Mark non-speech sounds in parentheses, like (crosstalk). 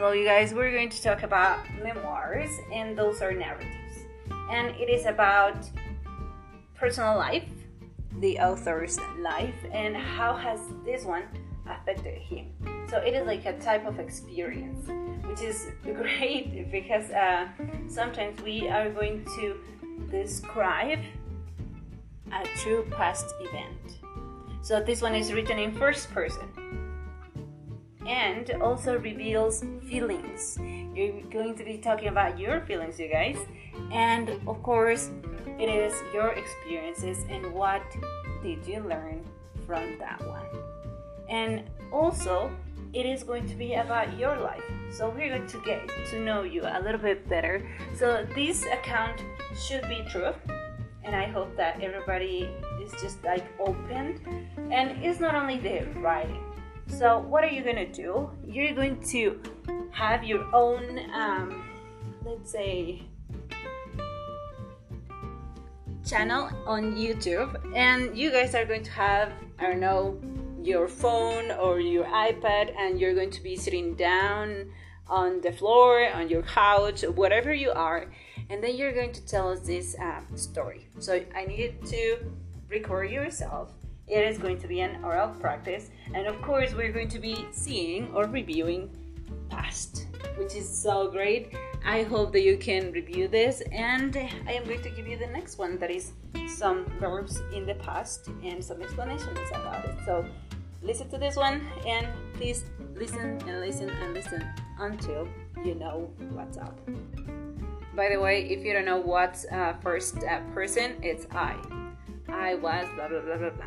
Well, you guys, we're going to talk about memoirs, and those are narratives. And it is about personal life, the author's life, and how has this one affected him. So it is like a type of experience, which is (laughs) great because uh, sometimes we are going to describe a true past event. So this one is written in first person and also reveals feelings. You're going to be talking about your feelings, you guys, and of course, it is your experiences and what did you learn from that one. And also, it is going to be about your life. So we're going to get to know you a little bit better. So this account should be true, and I hope that everybody is just like open. And it's not only the writing. So what are you gonna do? You're going to have your own, um, let's say, channel on YouTube, and you guys are going to have, I don't know, your phone or your iPad, and you're going to be sitting down on the floor, on your couch, whatever you are, and then you're going to tell us this um, story. So I need to record yourself. It is going to be an oral practice, and of course, we're going to be seeing or reviewing past, which is so great. I hope that you can review this, and I am going to give you the next one that is some verbs in the past and some explanations about it. So, listen to this one, and please listen and listen and listen until you know what's up. By the way, if you don't know what's uh, first uh, person, it's I. I was blah blah blah blah blah.